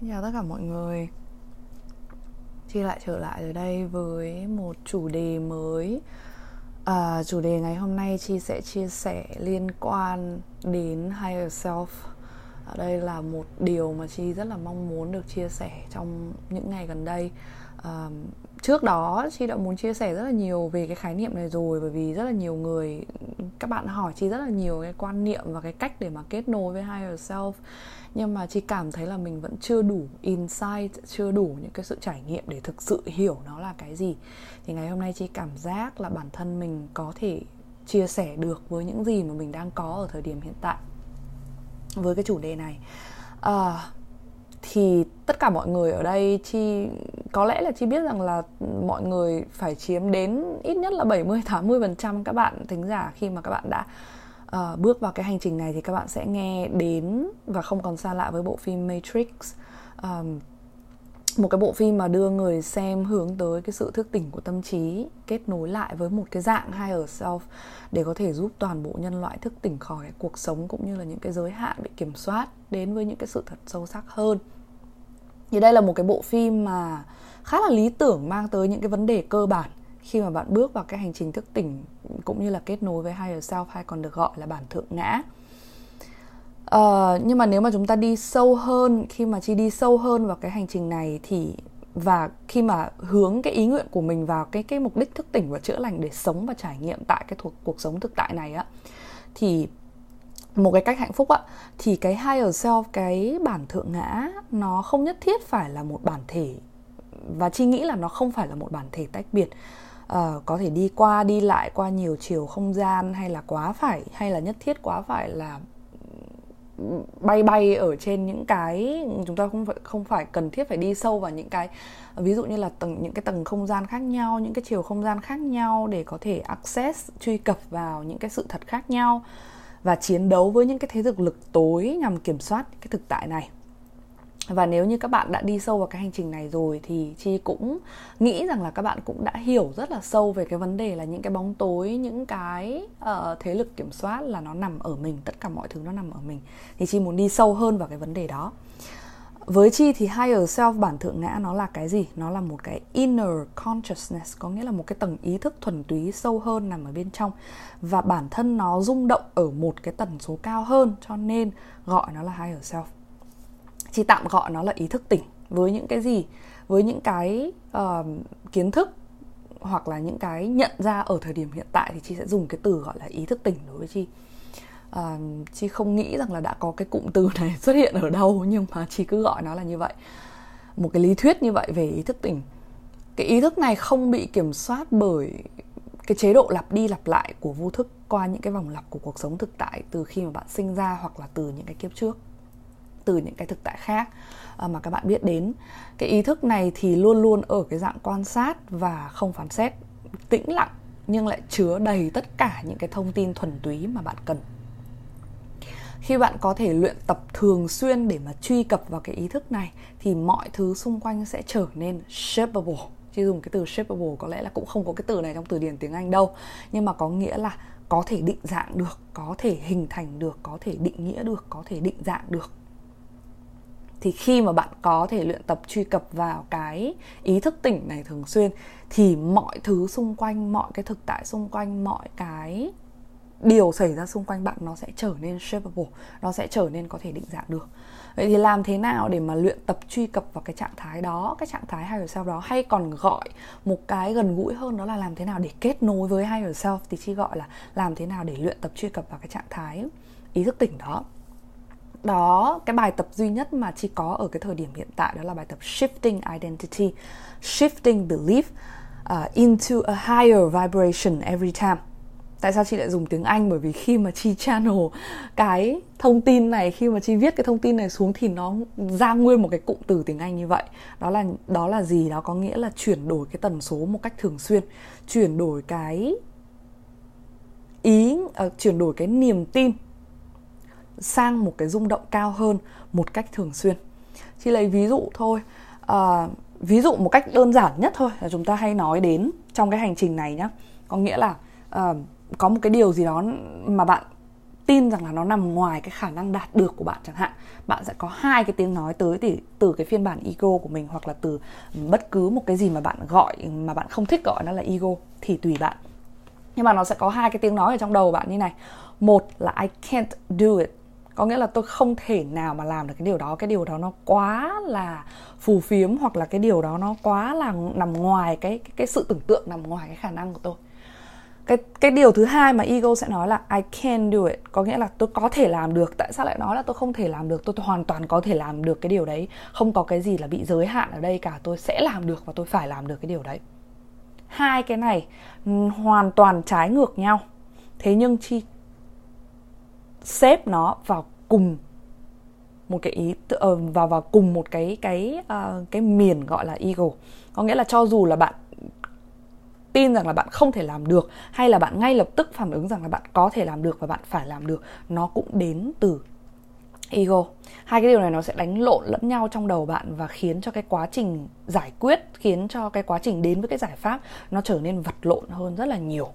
Xin chào tất cả mọi người. Chi lại trở lại ở đây với một chủ đề mới. À, Chủ đề ngày hôm nay Chi sẽ chia sẻ liên quan đến Higher Self. Ở Đây là một điều mà Chi rất là mong muốn được chia sẻ trong những ngày gần đây. À, Trước đó Chi đã muốn chia sẻ rất là nhiều về cái khái niệm này rồi Bởi vì rất là nhiều người, các bạn hỏi Chi rất là nhiều cái quan niệm và cái cách để mà kết nối với Higher Self. Nhưng mà chị cảm thấy là mình vẫn chưa đủ insight chưa đủ những cái sự trải nghiệm để thực sự hiểu nó là cái gì. Thì ngày hôm nay chị cảm giác là bản thân mình có thể chia sẻ được với những gì mà mình đang có ở thời điểm hiện tại với cái chủ đề này. À, thì tất cả mọi người ở đây chi có lẽ là chi biết rằng là mọi người phải chiếm đến ít nhất là 70 80% các bạn thính giả khi mà các bạn đã uh, bước vào cái hành trình này thì các bạn sẽ nghe đến và không còn xa lạ với bộ phim Matrix. Um, một cái bộ phim mà đưa người xem hướng tới cái sự thức tỉnh của tâm trí, kết nối lại với một cái dạng higher self để có thể giúp toàn bộ nhân loại thức tỉnh khỏi cuộc sống cũng như là những cái giới hạn bị kiểm soát đến với những cái sự thật sâu sắc hơn. Thì đây là một cái bộ phim mà khá là lý tưởng mang tới những cái vấn đề cơ bản khi mà bạn bước vào cái hành trình thức tỉnh cũng như là kết nối với higher self hay còn được gọi là bản thượng ngã uh, nhưng mà nếu mà chúng ta đi sâu hơn khi mà chi đi sâu hơn vào cái hành trình này thì và khi mà hướng cái ý nguyện của mình vào cái cái mục đích thức tỉnh và chữa lành để sống và trải nghiệm tại cái thuộc cuộc sống thực tại này á thì một cái cách hạnh phúc á thì cái higher self cái bản thượng ngã nó không nhất thiết phải là một bản thể và chi nghĩ là nó không phải là một bản thể tách biệt. Uh, có thể đi qua đi lại qua nhiều chiều không gian hay là quá phải hay là nhất thiết quá phải là bay bay ở trên những cái chúng ta không phải không phải cần thiết phải đi sâu vào những cái, ví dụ như là tầng, những cái tầng không gian khác nhau, những cái chiều không gian khác nhau để có thể access, truy cập vào những cái sự thật khác nhau và chiến đấu với những cái thế lực lực tối nhằm kiểm soát cái thực tại này và nếu như các bạn đã đi sâu vào cái hành trình này rồi thì chi cũng nghĩ rằng là các bạn cũng đã hiểu rất là sâu về cái vấn đề là những cái bóng tối những cái uh, thế lực kiểm soát là nó nằm ở mình tất cả mọi thứ nó nằm ở mình. Thì chi muốn đi sâu hơn vào cái vấn đề đó. Với chi thì higher self bản thượng ngã nó là cái gì? Nó là một cái inner consciousness có nghĩa là một cái tầng ý thức thuần túy sâu hơn nằm ở bên trong. Và bản thân nó rung động ở một cái tần số cao hơn cho nên gọi nó là higher self chị tạm gọi nó là ý thức tỉnh với những cái gì? Với những cái uh, kiến thức hoặc là những cái nhận ra ở thời điểm hiện tại thì chị sẽ dùng cái từ gọi là ý thức tỉnh đối với chị uh, ờ, chị không nghĩ rằng là đã có cái cụm từ này xuất hiện ở đâu nhưng mà chị cứ gọi nó là như vậy. Một cái lý thuyết như vậy về ý thức tỉnh. Cái ý thức này không bị kiểm soát bởi cái chế độ lặp đi lặp lại của vô thức qua những cái vòng lặp của cuộc sống thực tại từ khi mà bạn sinh ra hoặc là từ những cái kiếp trước từ những cái thực tại khác ờ, mà các bạn biết đến. Cái ý thức này thì luôn luôn ở cái dạng quan sát và không phán xét, tĩnh lặng nhưng lại chứa đầy tất cả những cái thông tin thuần túy mà bạn cần. Khi bạn có thể luyện tập thường xuyên để mà truy cập vào cái ý thức này, thì mọi thứ xung quanh sẽ trở nên shapeable. Chứ dùng cái từ shapeable có lẽ là cũng không có cái từ này trong từ điển tiếng Anh đâu. Nhưng mà có nghĩa là có thể định dạng được, có thể hình thành được, có thể định nghĩa được, có thể định dạng được thì khi mà bạn có thể luyện tập truy cập vào cái ý thức tỉnh này thường xuyên, thì mọi thứ xung quanh, mọi cái thực tại xung quanh, mọi cái điều xảy ra xung quanh bạn nó sẽ trở nên shapeable, nó sẽ trở nên có thể định dạng được. Vậy thì làm thế nào để mà luyện tập truy cập vào cái trạng thái đó, cái trạng thái higher self đó? Hay còn gọi một cái gần gũi hơn đó là làm thế nào để kết nối với higher self, thì chi gọi là làm thế nào để luyện tập truy cập vào cái trạng thái ý thức tỉnh đó? Đó cái bài tập duy nhất mà chị có ở cái thời điểm hiện tại đó là bài tập shifting identity shifting belief uh, into a higher vibration every time. Tại sao chị lại dùng tiếng anh? Bởi vì khi mà chi channel cái thông tin này khi mà chi viết cái thông tin này xuống thì nó ra nguyên một cái cụm từ tiếng anh như vậy. Đó là đó là gì? Đó có nghĩa là chuyển đổi cái tần số một cách thường xuyên chuyển đổi cái ý uh, chuyển đổi cái niềm tin sang một cái rung động cao hơn một cách thường xuyên. Chỉ lấy ví dụ thôi. À, ví dụ một cách đơn giản nhất thôi là chúng ta hay nói đến trong cái hành trình này nhé có nghĩa là à, có một cái điều gì đó mà bạn tin rằng là nó nằm ngoài cái khả năng đạt được của bạn chẳng hạn. Bạn sẽ có hai cái tiếng nói tới từ từ cái phiên bản ego của mình hoặc là từ bất cứ một cái gì mà bạn gọi mà bạn không thích gọi nó là ego thì tùy bạn. Nhưng mà nó sẽ có hai cái tiếng nói ở trong đầu bạn như này. Một là I can't do it có nghĩa là tôi không thể nào mà làm được cái điều đó. Cái điều đó nó quá là phù phiếm hoặc là cái điều đó nó quá là nằm ngoài cái cái, cái sự tưởng tượng nằm ngoài cái khả năng của tôi. Cái cái điều thứ hai mà ego sẽ nói là I can do it. Có nghĩa là tôi có thể làm được. Tại sao lại nói là tôi không thể làm được? Tôi, tôi hoàn toàn có thể làm được cái điều đấy. Không có cái gì là bị giới hạn ở đây cả. Tôi sẽ làm được và tôi phải làm được cái điều đấy. Hai cái này ừ, hoàn toàn trái ngược nhau. Thế nhưng chi xếp nó vào cùng một cái ý uh, vào vào cùng một cái cái uh, cái miền gọi là ego có nghĩa là cho dù là bạn tin rằng là bạn không thể làm được hay là bạn ngay lập tức phản ứng rằng là bạn có thể làm được và bạn phải làm được nó cũng đến từ ego hai cái điều này nó sẽ đánh lộn lẫn nhau trong đầu bạn và khiến cho cái quá trình giải quyết khiến cho cái quá trình đến với cái giải pháp nó trở nên vật lộn hơn rất là nhiều.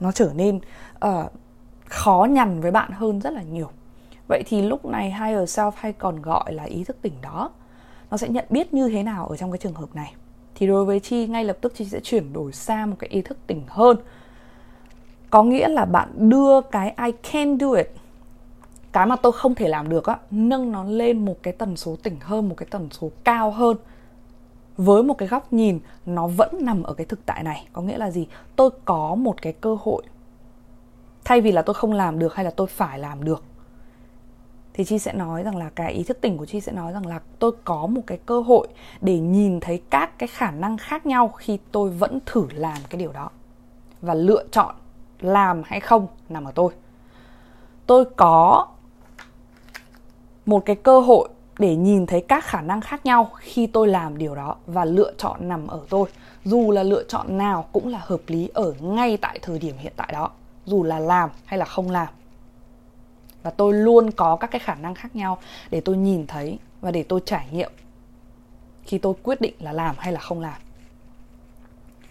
Nó trở nên uh, khó nhằn với bạn hơn rất là nhiều vậy thì lúc này higher self hay còn gọi là ý thức tỉnh đó, nó sẽ nhận biết như thế nào ở trong cái trường hợp này? Thì đối với chi, ngay lập tức chi sẽ chuyển đổi sang một cái ý thức tỉnh hơn. Có nghĩa là bạn đưa cái I can do it, cái mà tôi không thể làm được á, nâng nó lên một cái tần số tỉnh hơn, một cái tần số cao hơn. Với một cái góc nhìn, nó vẫn nằm ở cái thực tại này. Có nghĩa là gì? Tôi có một cái cơ hội. Thay vì là tôi không làm được hay là tôi phải làm được thì chi sẽ nói rằng là, cái ý thức tỉnh của chi sẽ nói rằng là, tôi có một cái cơ hội để nhìn thấy các cái khả năng khác nhau khi tôi vẫn thử làm cái điều đó. Và lựa chọn làm hay không nằm ở tôi. Tôi có một cái cơ hội để nhìn thấy các khả năng khác nhau khi tôi làm điều đó và lựa chọn nằm ở tôi. Dù là lựa chọn nào cũng là hợp lý ở ngay tại thời điểm hiện tại đó. Dù là làm hay là không làm và tôi luôn có các cái khả năng khác nhau để tôi nhìn thấy và để tôi trải nghiệm khi tôi quyết định là làm hay là không làm.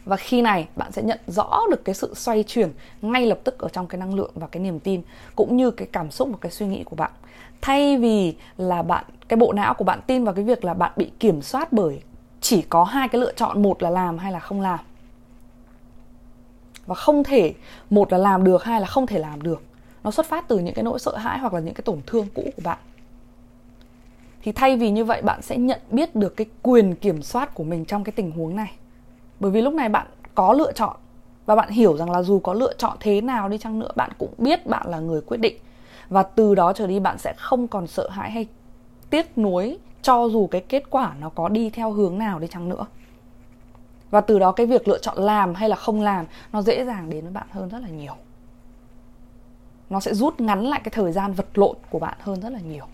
Và khi này, bạn sẽ nhận rõ được cái sự xoay chuyển ngay lập tức ở trong cái năng lượng và cái niềm tin, cũng như cái cảm xúc và cái suy nghĩ của bạn. Thay vì là bạn, cái bộ não của bạn tin vào cái việc là bạn bị kiểm soát bởi chỉ có hai cái lựa chọn, một là làm hay là không làm. Và không thể một là làm được, hai là không thể làm được nó xuất phát từ những cái nỗi sợ hãi hoặc là những cái tổn thương cũ của bạn. Thì thay vì như vậy, bạn sẽ nhận biết được cái quyền kiểm soát của mình trong cái tình huống này. Bởi vì lúc này bạn có lựa chọn và bạn hiểu rằng là dù có lựa chọn thế nào đi chăng nữa, bạn cũng biết bạn là người quyết định. Và từ đó trở đi, bạn sẽ không còn sợ hãi hay tiếc nuối cho dù cái kết quả nó có đi theo hướng nào đi chăng nữa. Và từ đó cái việc lựa chọn làm hay là không làm, nó dễ dàng đến với bạn hơn rất là nhiều nó sẽ rút ngắn lại cái thời gian vật lộn của bạn hơn rất là nhiều.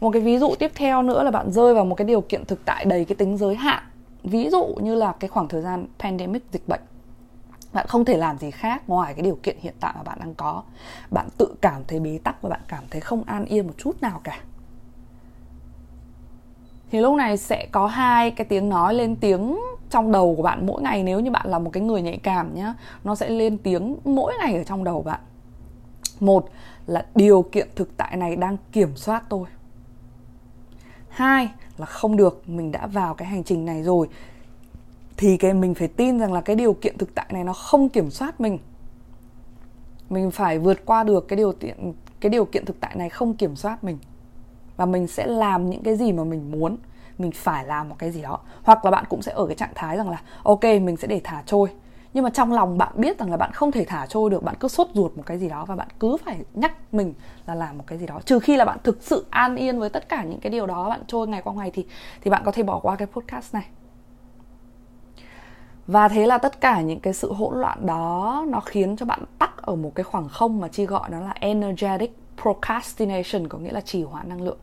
Một cái ví dụ tiếp theo nữa là bạn rơi vào một cái điều kiện thực tại đầy cái tính giới hạn. Ví dụ như là cái khoảng thời gian pandemic dịch bệnh. Bạn không thể làm gì khác ngoài cái điều kiện hiện tại mà bạn đang có. Bạn tự cảm thấy bế tắc và bạn cảm thấy không an yên một chút nào cả. Thì lúc này sẽ có hai cái tiếng nói lên tiếng trong đầu của bạn mỗi ngày. Nếu như bạn là một cái người nhạy cảm nhá, nó sẽ lên tiếng mỗi ngày ở trong đầu bạn một là điều kiện thực tại này đang kiểm soát tôi. Hai là không được, mình đã vào cái hành trình này rồi, thì cái mình phải tin rằng là cái điều kiện thực tại này nó không kiểm soát mình. Mình phải vượt qua được cái điều kiện, cái điều kiện thực tại này không kiểm soát mình. Và mình sẽ làm những cái gì mà mình muốn, mình phải làm một cái gì đó. Hoặc là bạn cũng sẽ ở cái trạng thái rằng là, ok, mình sẽ để thả trôi nhưng mà trong lòng bạn biết rằng là bạn không thể thả trôi được, bạn cứ sốt ruột một cái gì đó và bạn cứ phải nhắc mình là làm một cái gì đó. Trừ khi là bạn thực sự an yên với tất cả những cái điều đó, bạn trôi ngày qua ngày thì thì bạn có thể bỏ qua cái podcast này. Và thế là tất cả những cái sự hỗn loạn đó, nó khiến cho bạn tắc ở một cái khoảng không mà chi gọi nó là energetic procrastination, có nghĩa là trì hoãn năng lượng.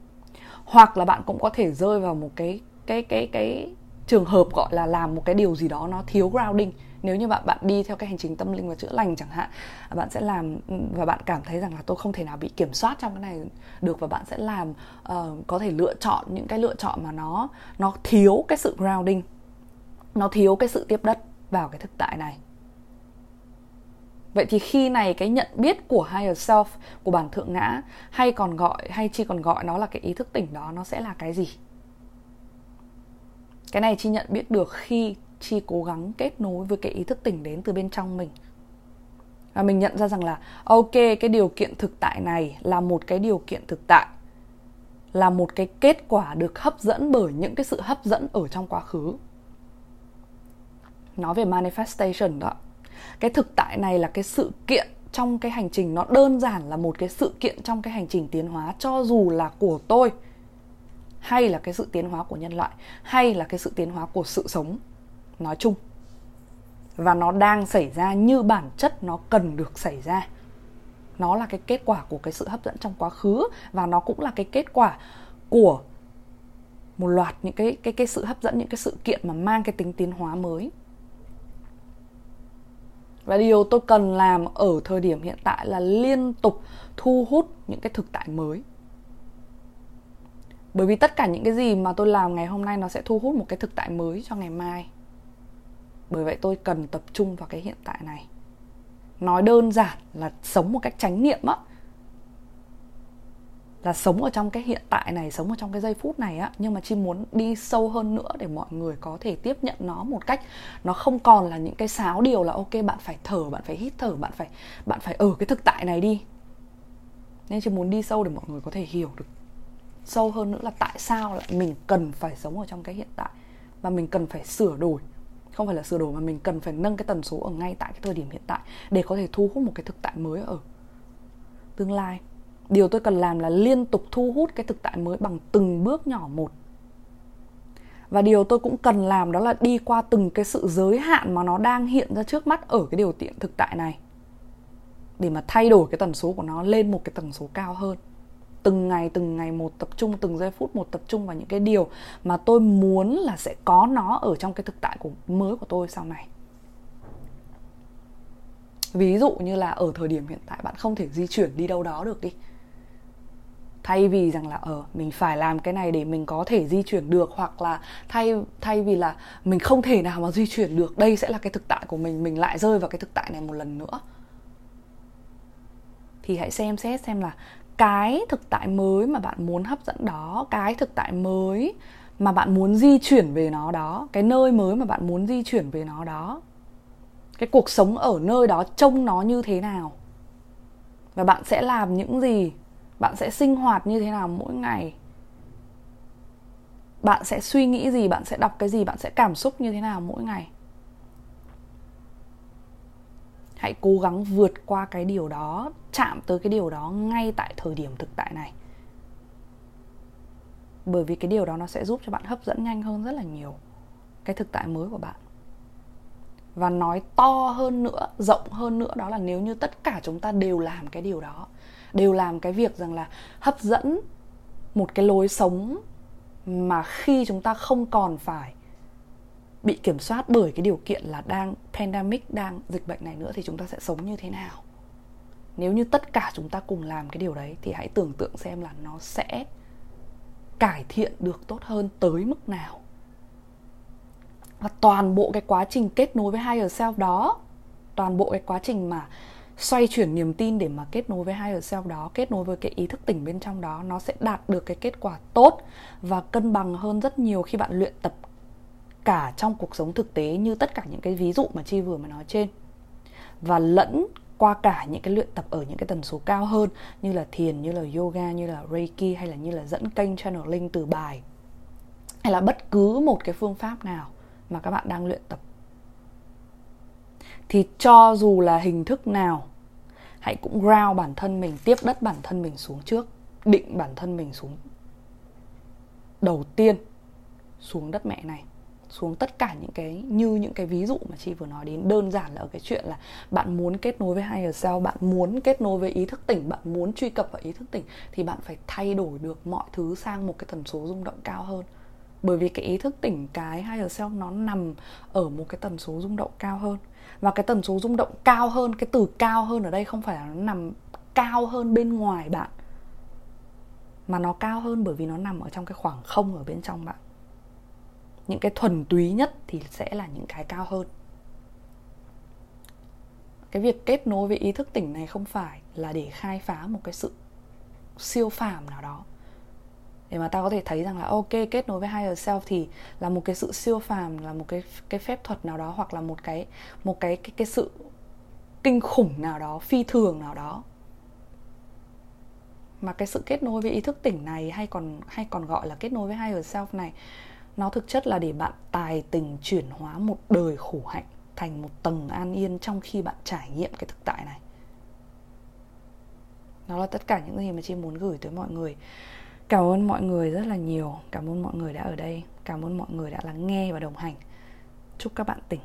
Hoặc là bạn cũng có thể rơi vào một cái cái cái cái trường hợp gọi là làm một cái điều gì đó nó thiếu grounding. Nếu như bạn bạn đi theo cái hành trình tâm linh và chữa lành chẳng hạn bạn sẽ làm và bạn cảm thấy rằng là tôi không thể nào bị kiểm soát trong cái này được và bạn sẽ làm uh, có thể lựa chọn những cái lựa chọn mà nó nó thiếu cái sự grounding nó thiếu cái sự tiếp đất vào cái thực tại này. Vậy thì khi này cái nhận biết của higher self của bản thượng ngã hay còn gọi hay chi còn gọi nó là cái ý thức tỉnh đó nó sẽ là cái gì? Cái này chi nhận biết được khi chi cố gắng kết nối với cái ý thức tỉnh đến từ bên trong mình. Và mình nhận ra rằng là, ok, cái điều kiện thực tại này là một cái điều kiện thực tại, là một cái kết quả được hấp dẫn bởi những cái sự hấp dẫn ở trong quá khứ. Nói về manifestation đó, cái thực tại này là cái sự kiện trong cái hành trình, nó đơn giản là một cái sự kiện trong cái hành trình tiến hóa, cho dù là của tôi hay là cái sự tiến hóa của nhân loại, hay là cái sự tiến hóa của sự sống, nói chung. Và nó đang xảy ra như bản chất nó cần được xảy ra. Nó là cái kết quả của cái sự hấp dẫn trong quá khứ và nó cũng là cái kết quả của một loạt những cái cái cái sự hấp dẫn, những cái sự kiện mà mang cái tính tiến hóa mới. Và điều tôi cần làm ở thời điểm hiện tại là liên tục thu hút những cái thực tại mới bởi vì tất cả những cái gì mà tôi làm ngày hôm nay nó sẽ thu hút một cái thực tại mới cho ngày mai. Bởi vậy tôi cần tập trung vào cái hiện tại này. Nói đơn giản là sống một cách chánh niệm á. Là sống ở trong cái hiện tại này, sống ở trong cái giây phút này á. Nhưng mà chi muốn đi sâu hơn nữa để mọi người có thể tiếp nhận nó một cách nó không còn là những cái sáo điều là, ok, bạn phải thở, bạn phải hít thở, bạn phải bạn phải ở cái thực tại này đi. Nên chi muốn đi sâu để mọi người có thể hiểu được sâu hơn nữa là tại sao lại mình cần phải sống ở trong cái hiện tại và mình cần phải sửa đổi. Không phải là sửa đổi mà mình cần phải nâng cái tần số ở ngay tại cái thời điểm hiện tại để có thể thu hút một cái thực tại mới ở tương lai. Điều tôi cần làm là liên tục thu hút cái thực tại mới bằng từng bước nhỏ một. Và điều tôi cũng cần làm đó là đi qua từng cái sự giới hạn mà nó đang hiện ra trước mắt ở cái điều kiện thực tại này để mà thay đổi cái tần số của nó lên một cái tần số cao hơn từng ngày từng ngày một tập trung từng giây phút một tập trung vào những cái điều mà tôi muốn là sẽ có nó ở trong cái thực tại của mới của tôi sau này. Ví dụ như là ở thời điểm hiện tại bạn không thể di chuyển đi đâu đó được đi. Thay vì rằng là ở ờ, mình phải làm cái này để mình có thể di chuyển được hoặc là thay thay vì là mình không thể nào mà di chuyển được đây sẽ là cái thực tại của mình mình lại rơi vào cái thực tại này một lần nữa. Thì hãy xem xét xem là cái thực tại mới mà bạn muốn hấp dẫn đó, cái thực tại mới mà bạn muốn di chuyển về nó đó, cái nơi mới mà bạn muốn di chuyển về nó đó, cái cuộc sống ở nơi đó trông nó như thế nào. Và bạn sẽ làm những gì? Bạn sẽ sinh hoạt như thế nào mỗi ngày? Bạn sẽ suy nghĩ gì? Bạn sẽ đọc cái gì? Bạn sẽ cảm xúc như thế nào mỗi ngày? Hãy cố gắng vượt qua cái điều đó, chạm tới cái điều đó ngay tại thời điểm thực tại này. Bởi vì cái điều đó nó sẽ giúp cho bạn hấp dẫn nhanh hơn rất là nhiều cái thực tại mới của bạn. Và nói to hơn nữa, rộng hơn nữa, đó là nếu như tất cả chúng ta đều làm cái điều đó, đều làm cái việc rằng là hấp dẫn một cái lối sống mà khi chúng ta không còn phải bị kiểm soát bởi cái điều kiện là đang, pandemic, đang dịch bệnh này nữa thì chúng ta sẽ sống như thế nào? Nếu như tất cả chúng ta cùng làm cái điều đấy thì hãy tưởng tượng xem là nó sẽ cải thiện được tốt hơn tới mức nào. Và toàn bộ cái quá trình kết nối với higher self đó, toàn bộ cái quá trình mà xoay chuyển niềm tin để mà kết nối với higher self đó, kết nối với cái ý thức tỉnh bên trong đó, nó sẽ đạt được cái kết quả tốt và cân bằng hơn rất nhiều khi bạn luyện tập cả trong cuộc sống thực tế như tất cả những cái ví dụ mà chi vừa mới nói trên. Và lẫn qua cả những cái luyện tập ở những cái tần số cao hơn như là thiền, như là yoga, như là reiki hay là như là dẫn kênh channeling từ bài. Hay là bất cứ một cái phương pháp nào mà các bạn đang luyện tập. Thì cho dù là hình thức nào, hãy cũng ground bản thân mình, tiếp đất bản thân mình xuống trước, định bản thân mình xuống đầu tiên, xuống đất mẹ này xuống tất cả những cái, như những cái ví dụ mà chị vừa nói đến. Đơn giản là ở cái chuyện là bạn muốn kết nối với higher self, bạn muốn kết nối với ý thức tỉnh, bạn muốn truy cập vào ý thức tỉnh, thì bạn phải thay đổi được mọi thứ sang một cái tần số rung động cao hơn. Bởi vì cái ý thức tỉnh, cái higher self nó nằm ở một cái tần số rung động cao hơn. Và cái tần số rung động cao hơn, cái từ cao hơn ở đây không phải là nó nằm cao hơn bên ngoài bạn, mà nó cao hơn bởi vì nó nằm ở trong cái khoảng không ở bên trong bạn những cái thuần túy nhất thì sẽ là những cái cao hơn. Cái việc kết nối với ý thức tỉnh này không phải là để khai phá một cái sự siêu phàm nào đó. Để mà ta có thể thấy rằng là ok kết nối với higher self thì là một cái sự siêu phàm là một cái cái phép thuật nào đó hoặc là một cái một cái cái, cái sự kinh khủng nào đó phi thường nào đó. Mà cái sự kết nối với ý thức tỉnh này hay còn hay còn gọi là kết nối với higher self này nó thực chất là để bạn tài tình chuyển hóa một đời khổ hạnh thành một tầng an yên trong khi bạn trải nghiệm cái thực tại này. Đó là tất cả những gì mà chị muốn gửi tới mọi người. Cảm ơn mọi người rất là nhiều. Cảm ơn mọi người đã ở đây. Cảm ơn mọi người đã lắng nghe và đồng hành. Chúc các bạn tỉnh.